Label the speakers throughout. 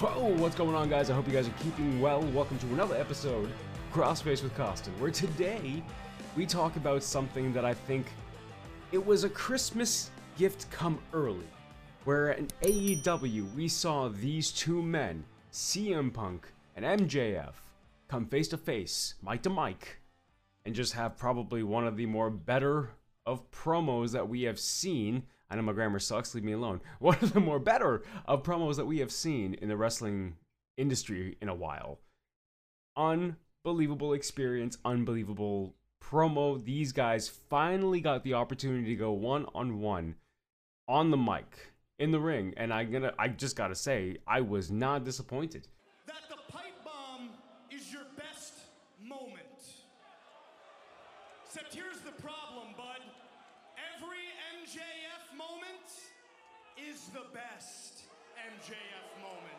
Speaker 1: Whoa, what's going on, guys? I hope you guys are keeping well. Welcome to another episode, Crossface with Costin, where today we talk about something that I think it was a Christmas gift come early. Where in AEW we saw these two men, CM Punk and MJF, come face to face, mic to mic, and just have probably one of the more better of promos that we have seen. I know my grammar sucks, leave me alone. One of the more better of promos that we have seen in the wrestling industry in a while. Unbelievable experience, unbelievable promo. These guys finally got the opportunity to go one on one on the mic in the ring, and I'm gonna I just gotta say I was not disappointed.
Speaker 2: that the pipe bomb is your best moment. Except here's the problem, bud. Every MJF moment is the best MJF moment.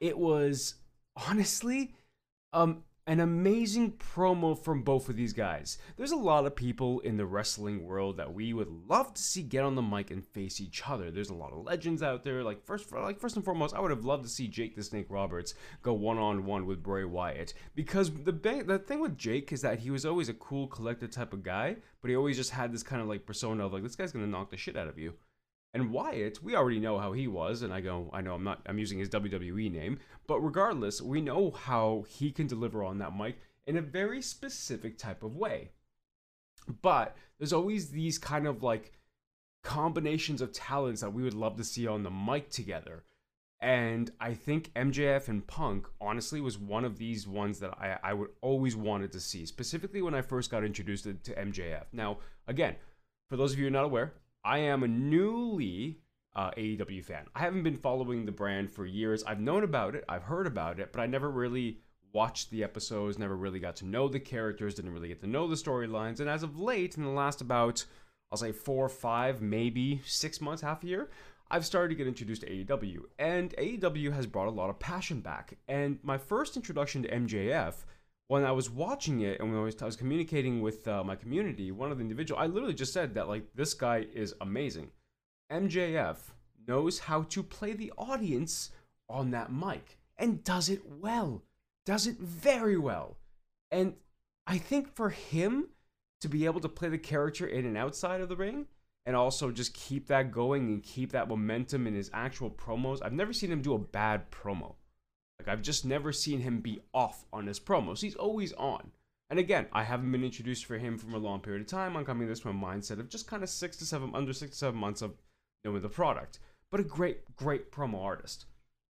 Speaker 1: it was honestly um an amazing promo from both of these guys. There's a lot of people in the wrestling world that we would love to see get on the mic and face each other. There's a lot of legends out there. Like first, like first and foremost, I would have loved to see Jake the Snake Roberts go one on one with Bray Wyatt because the the thing with Jake is that he was always a cool, collected type of guy, but he always just had this kind of like persona of like this guy's gonna knock the shit out of you. And Wyatt, we already know how he was, and I go, I know I'm not, I'm using his WWE name, but regardless, we know how he can deliver on that mic in a very specific type of way. But there's always these kind of like combinations of talents that we would love to see on the mic together. And I think MJF and Punk honestly was one of these ones that I, I would always wanted to see, specifically when I first got introduced to, to MJF. Now, again, for those of you not aware, I am a newly uh, AEW fan. I haven't been following the brand for years. I've known about it, I've heard about it, but I never really watched the episodes, never really got to know the characters, didn't really get to know the storylines. And as of late, in the last about, I'll say four, five, maybe six months, half a year, I've started to get introduced to AEW. And AEW has brought a lot of passion back. And my first introduction to MJF when I was watching it and when I was, I was communicating with uh, my community, one of the individual, I literally just said that like this guy is amazing. MJF knows how to play the audience on that mic and does it well, does it very well. And I think for him to be able to play the character in and outside of the ring and also just keep that going and keep that momentum in his actual promos, I've never seen him do a bad promo. Like I've just never seen him be off on his promos. He's always on. And again, I haven't been introduced for him from a long period of time. I'm coming to this from a mindset of just kind of six to seven, under six to seven months of knowing the product. But a great, great promo artist.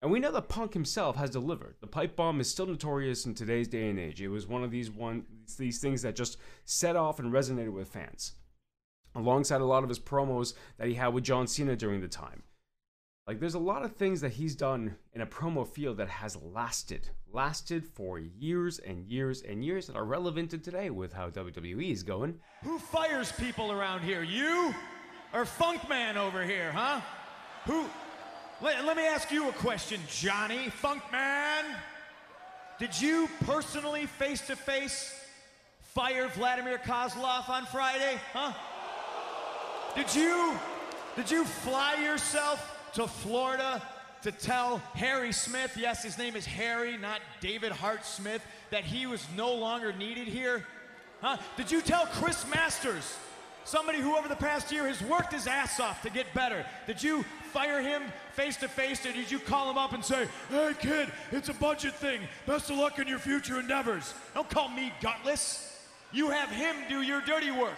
Speaker 1: And we know that Punk himself has delivered. The pipe bomb is still notorious in today's day and age. It was one of these one these things that just set off and resonated with fans. Alongside a lot of his promos that he had with John Cena during the time. Like there's a lot of things that he's done in a promo field that has lasted, lasted for years and years and years that are relevant to today with how WWE is going.
Speaker 2: Who fires people around here? You or Funk Man over here, huh? Who? Let, let me ask you a question, Johnny Funk Man. Did you personally, face to face, fire Vladimir Kozlov on Friday, huh? Did you? Did you fly yourself to Florida to tell Harry Smith, yes, his name is Harry, not David Hart Smith, that he was no longer needed here? Huh? Did you tell Chris Masters, somebody who over the past year has worked his ass off to get better, did you fire him face to face or did you call him up and say, hey kid, it's a budget thing. Best of luck in your future endeavors. Don't call me gutless. You have him do your dirty work.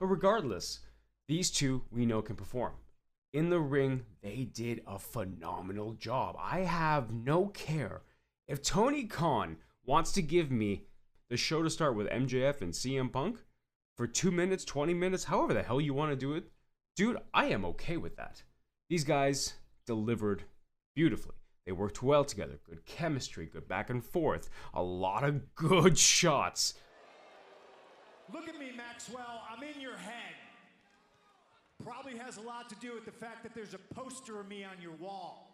Speaker 1: But regardless, these two we know can perform. In the ring, they did a phenomenal job. I have no care. If Tony Khan wants to give me the show to start with MJF and CM Punk for 2 minutes, 20 minutes, however the hell you want to do it, dude, I am okay with that. These guys delivered beautifully. They worked well together, good chemistry, good back and forth, a lot of good shots.
Speaker 2: Look at me, Maxwell. I'm in your head. Probably has a lot to do with the fact that there's a poster of me on your wall.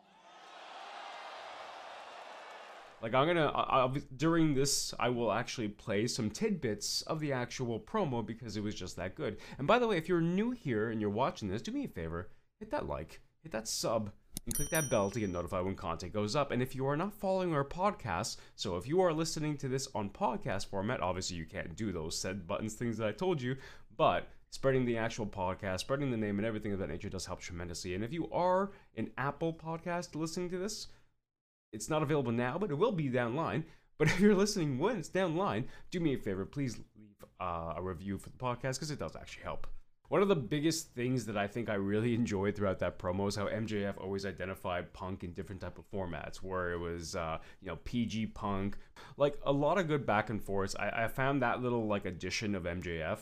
Speaker 1: Like I'm gonna I'll, during this, I will actually play some tidbits of the actual promo because it was just that good. And by the way, if you're new here and you're watching this, do me a favor, hit that like, hit that sub and click that bell to get notified when content goes up. And if you are not following our podcast, so if you are listening to this on podcast format, obviously you can't do those said buttons things that I told you, but spreading the actual podcast, spreading the name and everything of that nature does help tremendously. And if you are an Apple podcast listening to this, it's not available now, but it will be down line. But if you're listening when it's down line, do me a favor, please leave uh, a review for the podcast because it does actually help. One of the biggest things that I think I really enjoyed throughout that promo is how MJF always identified Punk in different type of formats, where it was, uh, you know, PG Punk, like a lot of good back and forths. I, I found that little like addition of MJF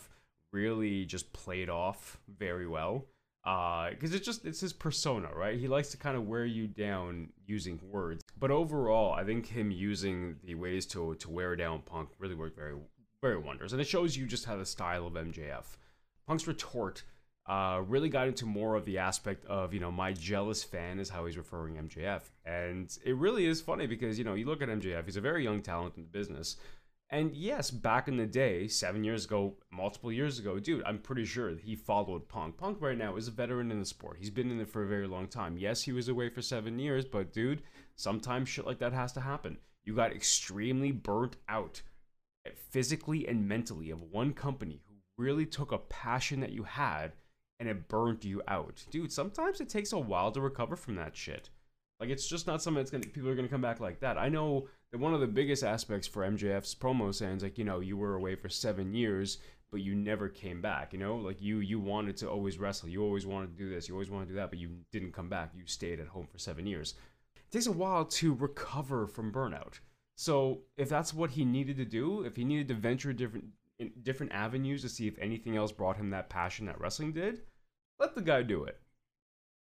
Speaker 1: really just played off very well. Uh because uh, it's just it's his persona right? He likes to kind of wear you down using words. But overall i think him using the ways to to wear down punk really worked very very wonders. And it shows you just how the style of mjf punk's retort uh, really got into more of the aspect of you know my jealous fan is how he's referring mjf and it really is funny because you know you look at mjf he's a very young talent in the business and yes, back in the day, seven years ago, multiple years ago, dude, I'm pretty sure he followed Punk. Punk right now is a veteran in the sport. He's been in it for a very long time. Yes, he was away for seven years, but dude, sometimes shit like that has to happen. You got extremely burnt out physically and mentally of one company who really took a passion that you had and it burnt you out. Dude, sometimes it takes a while to recover from that shit. Like it's just not something that's gonna people are gonna come back like that. I know that one of the biggest aspects for MJF's promo sounds like you know you were away for seven years, but you never came back. You know, like you you wanted to always wrestle, you always wanted to do this, you always wanted to do that, but you didn't come back. You stayed at home for seven years. It takes a while to recover from burnout. So if that's what he needed to do, if he needed to venture different different avenues to see if anything else brought him that passion that wrestling did, let the guy do it.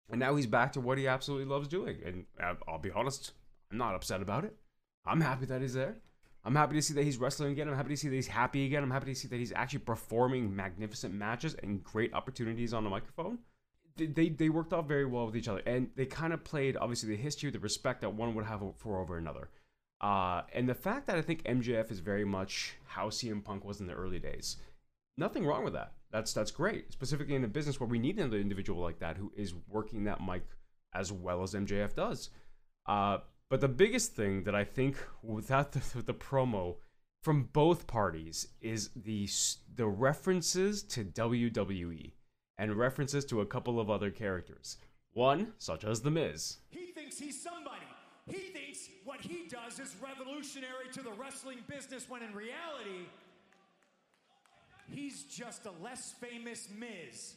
Speaker 1: And now he's back to what he absolutely loves doing. And uh, I'll be honest, I'm not upset about it. I'm happy that he's there. I'm happy to see that he's wrestling again. I'm happy to see that he's happy again. I'm happy to see that he's actually performing magnificent matches and great opportunities on the microphone. They, they, they worked out very well with each other. And they kind of played, obviously, the history, the respect that one would have for over another. Uh, and the fact that I think MJF is very much how CM Punk was in the early days. Nothing wrong with that. That's that's great, specifically in a business where we need another individual like that who is working that mic as well as MJF does. Uh, but the biggest thing that I think without the, the promo from both parties is the the references to WWE and references to a couple of other characters. One, such as The Miz.
Speaker 2: He thinks he's somebody. He thinks what he does is revolutionary to the wrestling business when in reality, He's just a less famous Miz.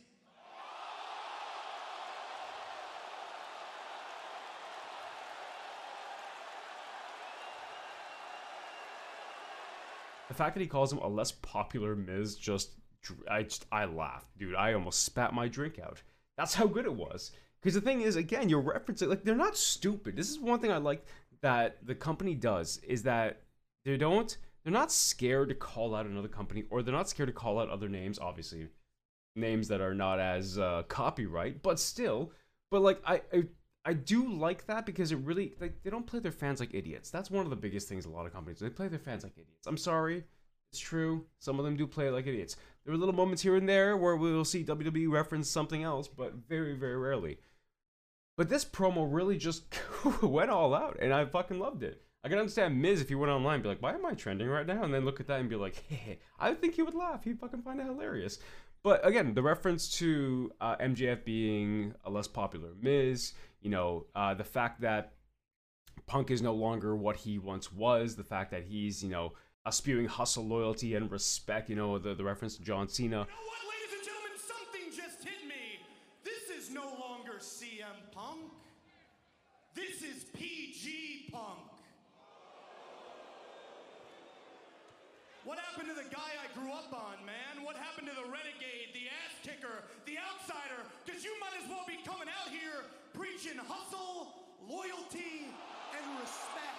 Speaker 1: The fact that he calls him a less popular Miz just I just I laughed, dude. I almost spat my drink out. That's how good it was. Because the thing is, again, you're referencing like they're not stupid. This is one thing I like that the company does is that they don't they're not scared to call out another company or they're not scared to call out other names obviously names that are not as uh, copyright but still but like I, I I do like that because it really like they don't play their fans like idiots. That's one of the biggest things a lot of companies they play their fans like idiots. I'm sorry, it's true. Some of them do play like idiots. There are little moments here and there where we'll see WWE reference something else, but very very rarely. But this promo really just went all out, and I fucking loved it. I can understand Miz if he went online and be like, why am I trending right now? And then look at that and be like, hey, I think he would laugh. He'd fucking find it hilarious. But again, the reference to uh, MJF being a less popular Miz, you know, uh, the fact that Punk is no longer what he once was, the fact that he's, you know, a spewing hustle, loyalty, and respect, you know, the, the reference to John Cena. You know
Speaker 2: what, ladies and gentlemen, something just hit me. This is no longer CM Punk. This is PG Punk. What happened to the guy I grew up on, man? What happened to the renegade, the ass kicker, the outsider? Because you might as well be coming out here preaching hustle, loyalty, and respect.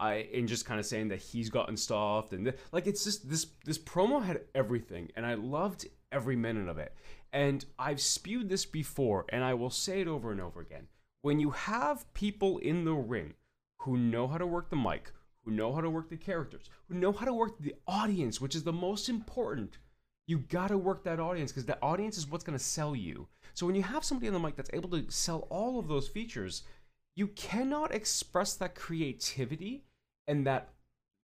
Speaker 1: I and just kind of saying that he's gotten soft and like it's just this this promo had everything and I loved every minute of it. And I've spewed this before and I will say it over and over again. When you have people in the ring who know how to work the mic, who know how to work the characters, who know how to work the audience, which is the most important. You gotta work that audience because that audience is what's gonna sell you. So when you have somebody on the mic that's able to sell all of those features, you cannot express that creativity and that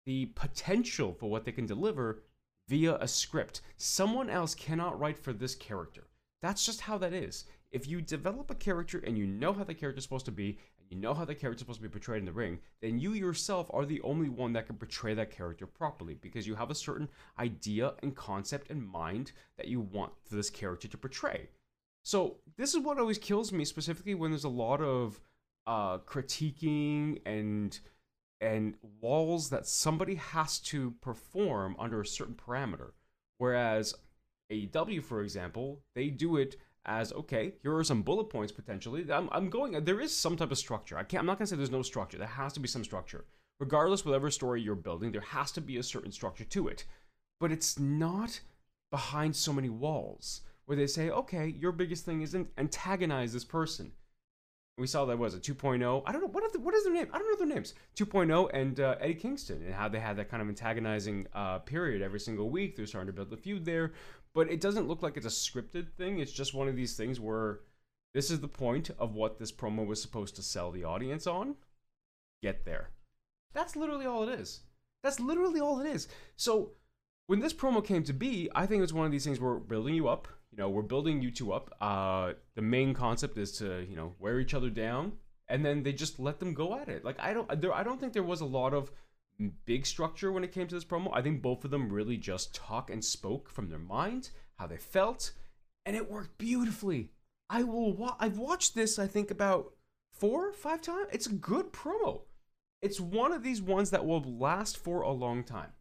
Speaker 1: the potential for what they can deliver via a script. Someone else cannot write for this character. That's just how that is. If you develop a character and you know how the character is supposed to be, you know how the character is supposed to be portrayed in the ring, then you yourself are the only one that can portray that character properly because you have a certain idea and concept in mind that you want this character to portray. So this is what always kills me specifically when there's a lot of uh, critiquing and and walls that somebody has to perform under a certain parameter. Whereas AEW, for example, they do it as okay, here are some bullet points potentially. I'm, I'm going, there is some type of structure. I can't, I'm not going to say there's no structure. There has to be some structure. Regardless, whatever story you're building, there has to be a certain structure to it. But it's not behind so many walls where they say, okay, your biggest thing is antagonize this person. We saw that was a 2.0. I don't know what the, what is their name. I don't know their names. 2.0 and uh, Eddie Kingston and how they had that kind of antagonizing uh, period every single week. They're starting to build a feud there, but it doesn't look like it's a scripted thing. It's just one of these things where this is the point of what this promo was supposed to sell the audience on. Get there. That's literally all it is. That's literally all it is. So when this promo came to be, I think it's one of these things where we're building you up you know, we're building you two up. Uh, the main concept is to, you know, wear each other down, and then they just let them go at it. Like I don't, there, I don't think there was a lot of big structure when it came to this promo. I think both of them really just talk and spoke from their mind, how they felt, and it worked beautifully. I will. Wa- I've watched this. I think about four, five times. It's a good promo. It's one of these ones that will last for a long time.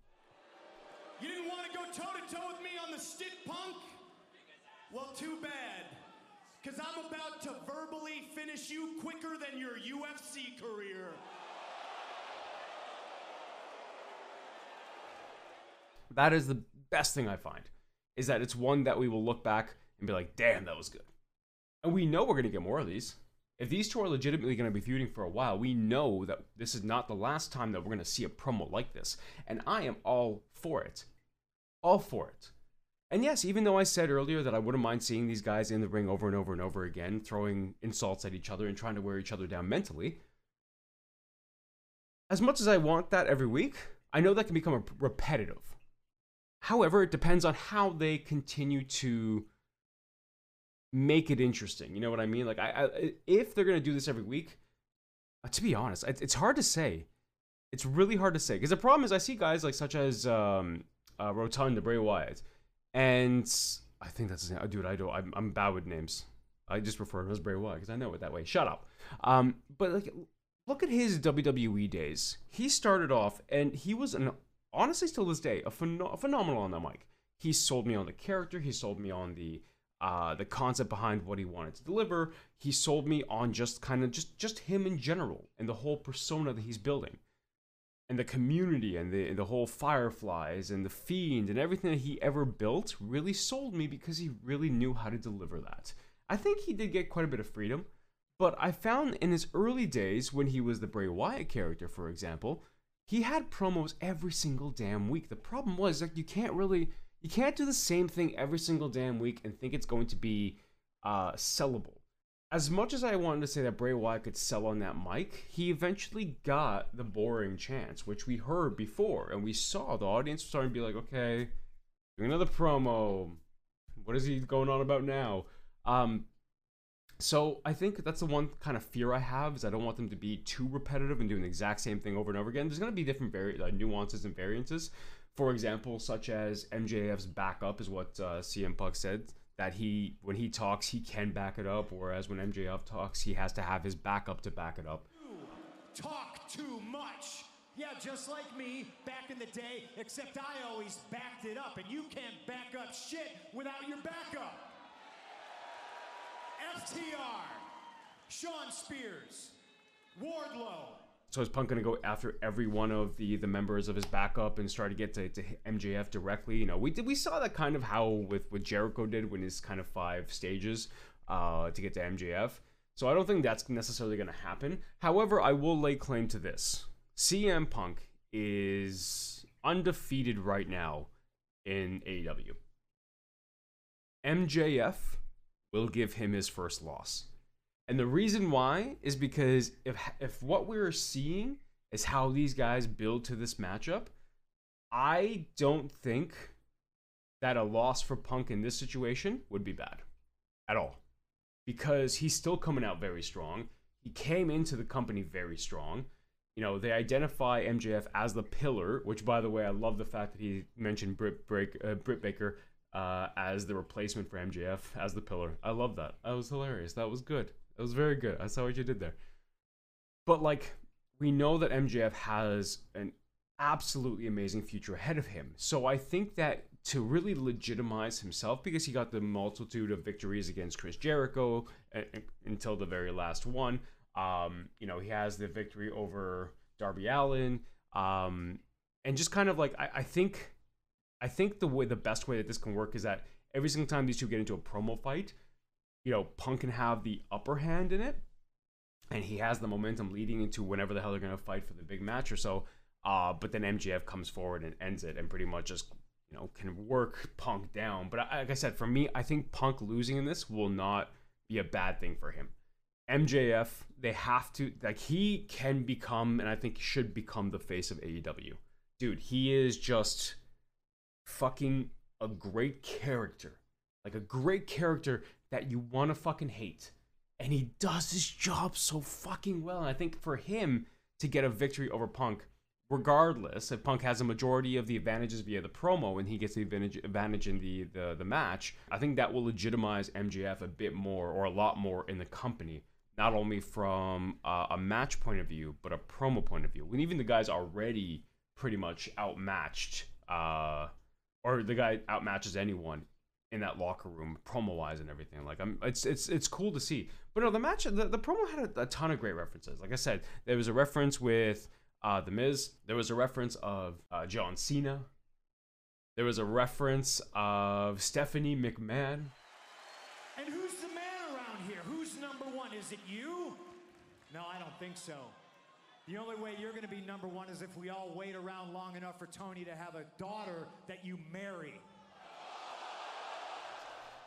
Speaker 2: You didn't want to go toe to toe with me on the stick, punk. Well, too bad. Because I'm about to verbally finish you quicker than your UFC career.
Speaker 1: That is the best thing I find, is that it's one that we will look back and be like, damn, that was good. And we know we're going to get more of these. If these two are legitimately going to be feuding for a while, we know that this is not the last time that we're going to see a promo like this. And I am all for it. All for it. And yes, even though I said earlier that I wouldn't mind seeing these guys in the ring over and over and over again, throwing insults at each other and trying to wear each other down mentally, as much as I want that every week, I know that can become repetitive. However, it depends on how they continue to make it interesting. You know what I mean? Like, I, I if they're gonna do this every week, uh, to be honest, it's hard to say. It's really hard to say because the problem is I see guys like such as um, uh, Rotunda, Bray Wyatt and I think that's his name. Dude, I don't. I'm, I'm bad with names. I just refer to him as Bray Wyatt because I know it that way. Shut up. Um, but like, look at his WWE days. He started off, and he was an honestly still this day a, phen- phenomenal on the mic. He sold me on the character. He sold me on the uh, the concept behind what he wanted to deliver. He sold me on just kind of just just him in general and the whole persona that he's building and the community and the, and the whole Fireflies and the Fiend and everything that he ever built really sold me because he really knew how to deliver that. I think he did get quite a bit of freedom, but I found in his early days when he was the Bray Wyatt character, for example, he had promos every single damn week. The problem was like you can't really you can't do the same thing every single damn week and think it's going to be uh, sellable as much as I wanted to say that Bray Wyatt could sell on that mic, he eventually got the boring chance, which we heard before, and we saw the audience starting to be like, okay, another promo. What is he going on about now? Um, so I think that's the one kind of fear I have is I don't want them to be too repetitive and doing the exact same thing over and over again. There's going to be different vari- nuances and variances. For example, such as MJF's backup is what uh, CM Punk said that he when he talks he can back it up whereas when MJF talks he has to have his backup to back it up.
Speaker 2: You talk too much. Yeah, just like me back in the day, except I always backed it up and you can't back up shit without your backup. FTR, Shawn Spears, Wardlow,
Speaker 1: so is Punk going to go after every one of the the members of his backup and start to get to, to MJF directly? You know, we did we saw that kind of how with what Jericho did when his kind of five stages uh, to get to MJF. So I don't think that's necessarily going to happen. However, I will lay claim to this: CM Punk is undefeated right now in AEW. MJF will give him his first loss. And the reason why is because if if what we're seeing is how these guys build to this matchup, I don't think that a loss for Punk in this situation would be bad at all. Because he's still coming out very strong. He came into the company very strong. You know, they identify MJF as the pillar, which, by the way, I love the fact that he mentioned Britt, Break, uh, Britt Baker uh, as the replacement for MJF as the pillar. I love that. That was hilarious. That was good. That was very good. I saw what you did there. But, like, we know that MJF has an absolutely amazing future ahead of him. So I think that to really legitimize himself, because he got the multitude of victories against Chris Jericho until the very last one. Um, you know, he has the victory over Darby Allin. Um, and just kind of like I, I think I think the way the best way that this can work is that every single time these two get into a promo fight, you know, Punk can have the upper hand in it. And he has the momentum leading into whenever the hell they're gonna fight for the big match or so. Uh, but then MJF comes forward and ends it and pretty much just you know can work Punk down. But like I said, for me, I think Punk losing in this will not be a bad thing for him. MJF, they have to like he can become and I think should become the face of AEW. Dude, he is just fucking a great character. Like a great character that you want to fucking hate. And he does his job so fucking well. And I think for him to get a victory over Punk regardless, if Punk has a majority of the advantages via the promo and he gets the advantage, advantage in the, the, the match, I think that will legitimize MJF a bit more or a lot more in the company. Not only from uh, a match point of view, but a promo point of view. When even the guy's already pretty much outmatched, uh, or the guy outmatches anyone in that locker room, promo wise and everything. Like, I'm, it's it's it's cool to see. But no, the match, the, the promo had a, a ton of great references. Like I said, there was a reference with uh, The Miz. There was a reference of uh, John Cena. There was a reference of Stephanie McMahon.
Speaker 2: And who's the man around here? Who's number one? Is it you? No, I don't think so. The only way you're going to be number one is if we all wait around long enough for Tony to have a daughter that you marry.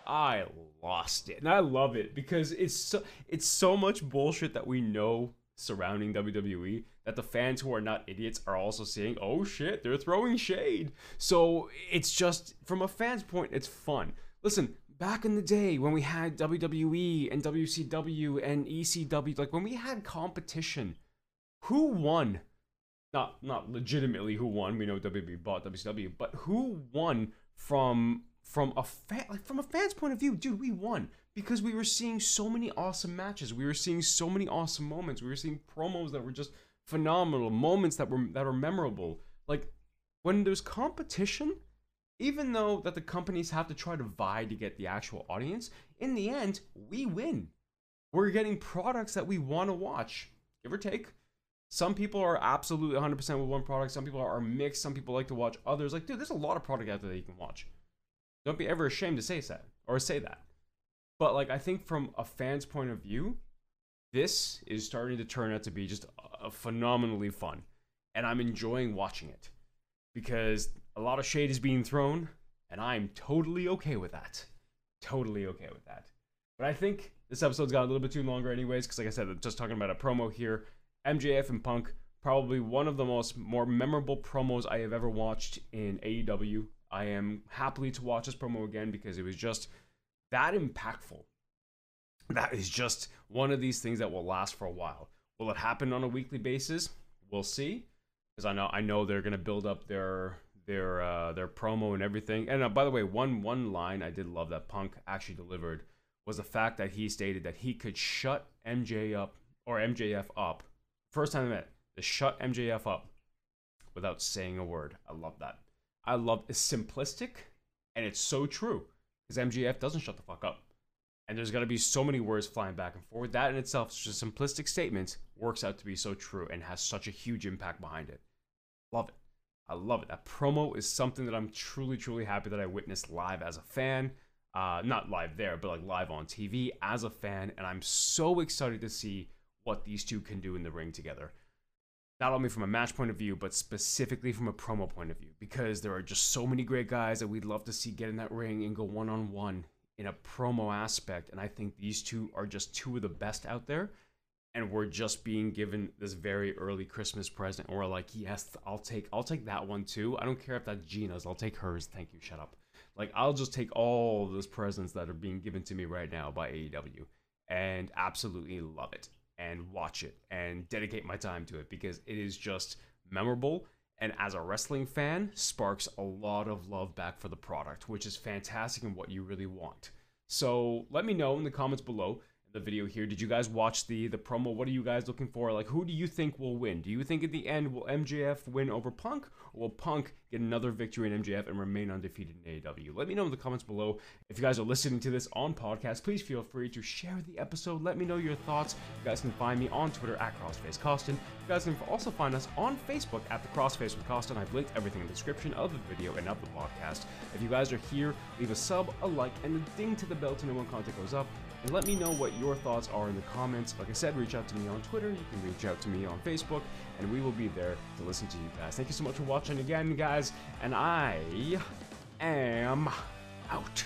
Speaker 1: I lost it, and I love it because it's so it's so much bullshit that we know surrounding WWE that the fans who are not idiots are also seeing, oh shit, they're throwing shade. So it's just, from a fan's point, it's fun. Listen, back in the day when we had WWE and WCW and ECW, like when we had competition, who won? Not not legitimately who won. We know WWE bought WCW, but who won from from a fan like from a fan's point of view, dude, we won because we were seeing so many awesome matches. We were seeing so many awesome moments. We were seeing promos that were just phenomenal moments that were that are memorable. Like when there's competition, even though that the companies have to try to vie to get the actual audience, in the end, we win. We're getting products that we want to watch, give or take. Some people are absolutely 100% with one product. Some people are mixed. Some people like to watch others. Like, dude, there's a lot of product out there that you can watch. Don't be ever ashamed to say that or say that. But like, I think from a fan's point of view, this is starting to turn out to be just a phenomenally fun, and I'm enjoying watching it because a lot of shade is being thrown, and I'm totally okay with that. Totally okay with that. But I think this episode's got a little bit too longer, anyways, because like I said, I'm just talking about a promo here. MJF and Punk, probably one of the most more memorable promos I have ever watched in AEW. I am happily to watch this promo again because it was just that impactful. That is just one of these things that will last for a while. Will it happen on a weekly basis? We'll see. Because I know I know they're gonna build up their their uh, their promo and everything. And uh, by the way, one one line I did love that Punk actually delivered was the fact that he stated that he could shut MJ up or MJF up. First time I met, to shut MJF up without saying a word. I love that. I love it's simplistic and it's so true because MJF doesn't shut the fuck up and there's to be so many words flying back and forth. That in itself, just a simplistic statement, works out to be so true and has such a huge impact behind it. Love it. I love it. That promo is something that I'm truly, truly happy that I witnessed live as a fan. Uh, not live there, but like live on TV as a fan. And I'm so excited to see what these two can do in the ring together. Not only from a match point of view, but specifically from a promo point of view, because there are just so many great guys that we'd love to see get in that ring and go one on one in a promo aspect, and I think these two are just two of the best out there. And we're just being given this very early Christmas present, and we're like, yes, I'll take, I'll take that one too. I don't care if that's Gina's, I'll take hers. Thank you. Shut up. Like I'll just take all those presents that are being given to me right now by AEW, and absolutely love it and watch it and dedicate my time to it because it is just memorable. And as a wrestling fan sparks a lot of love back for the product which is fantastic and what you really want. So let me know in the comments below the video here. Did you guys watch the the promo? What are you guys looking for? Like who do you think will win? Do you think at the end will mjf win over punk or will punk get another victory in mjf and remain undefeated in aew let me know in the comments below. If you guys are listening to this on podcast please feel free to share the episode. Let me know your thoughts. You guys can find me on twitter at crossface costin you guys can also find us on facebook at the crossface with costin. I've linked everything in the description of the video and of the podcast. If you guys are here leave a sub a like and a ding to the bell to know when content goes up and let me know what your thoughts are in the comments. Like I said, reach out to me on Twitter, you can reach out to me on Facebook, and we will be there to listen to you guys. Thank you so much for watching again, guys, and I am out.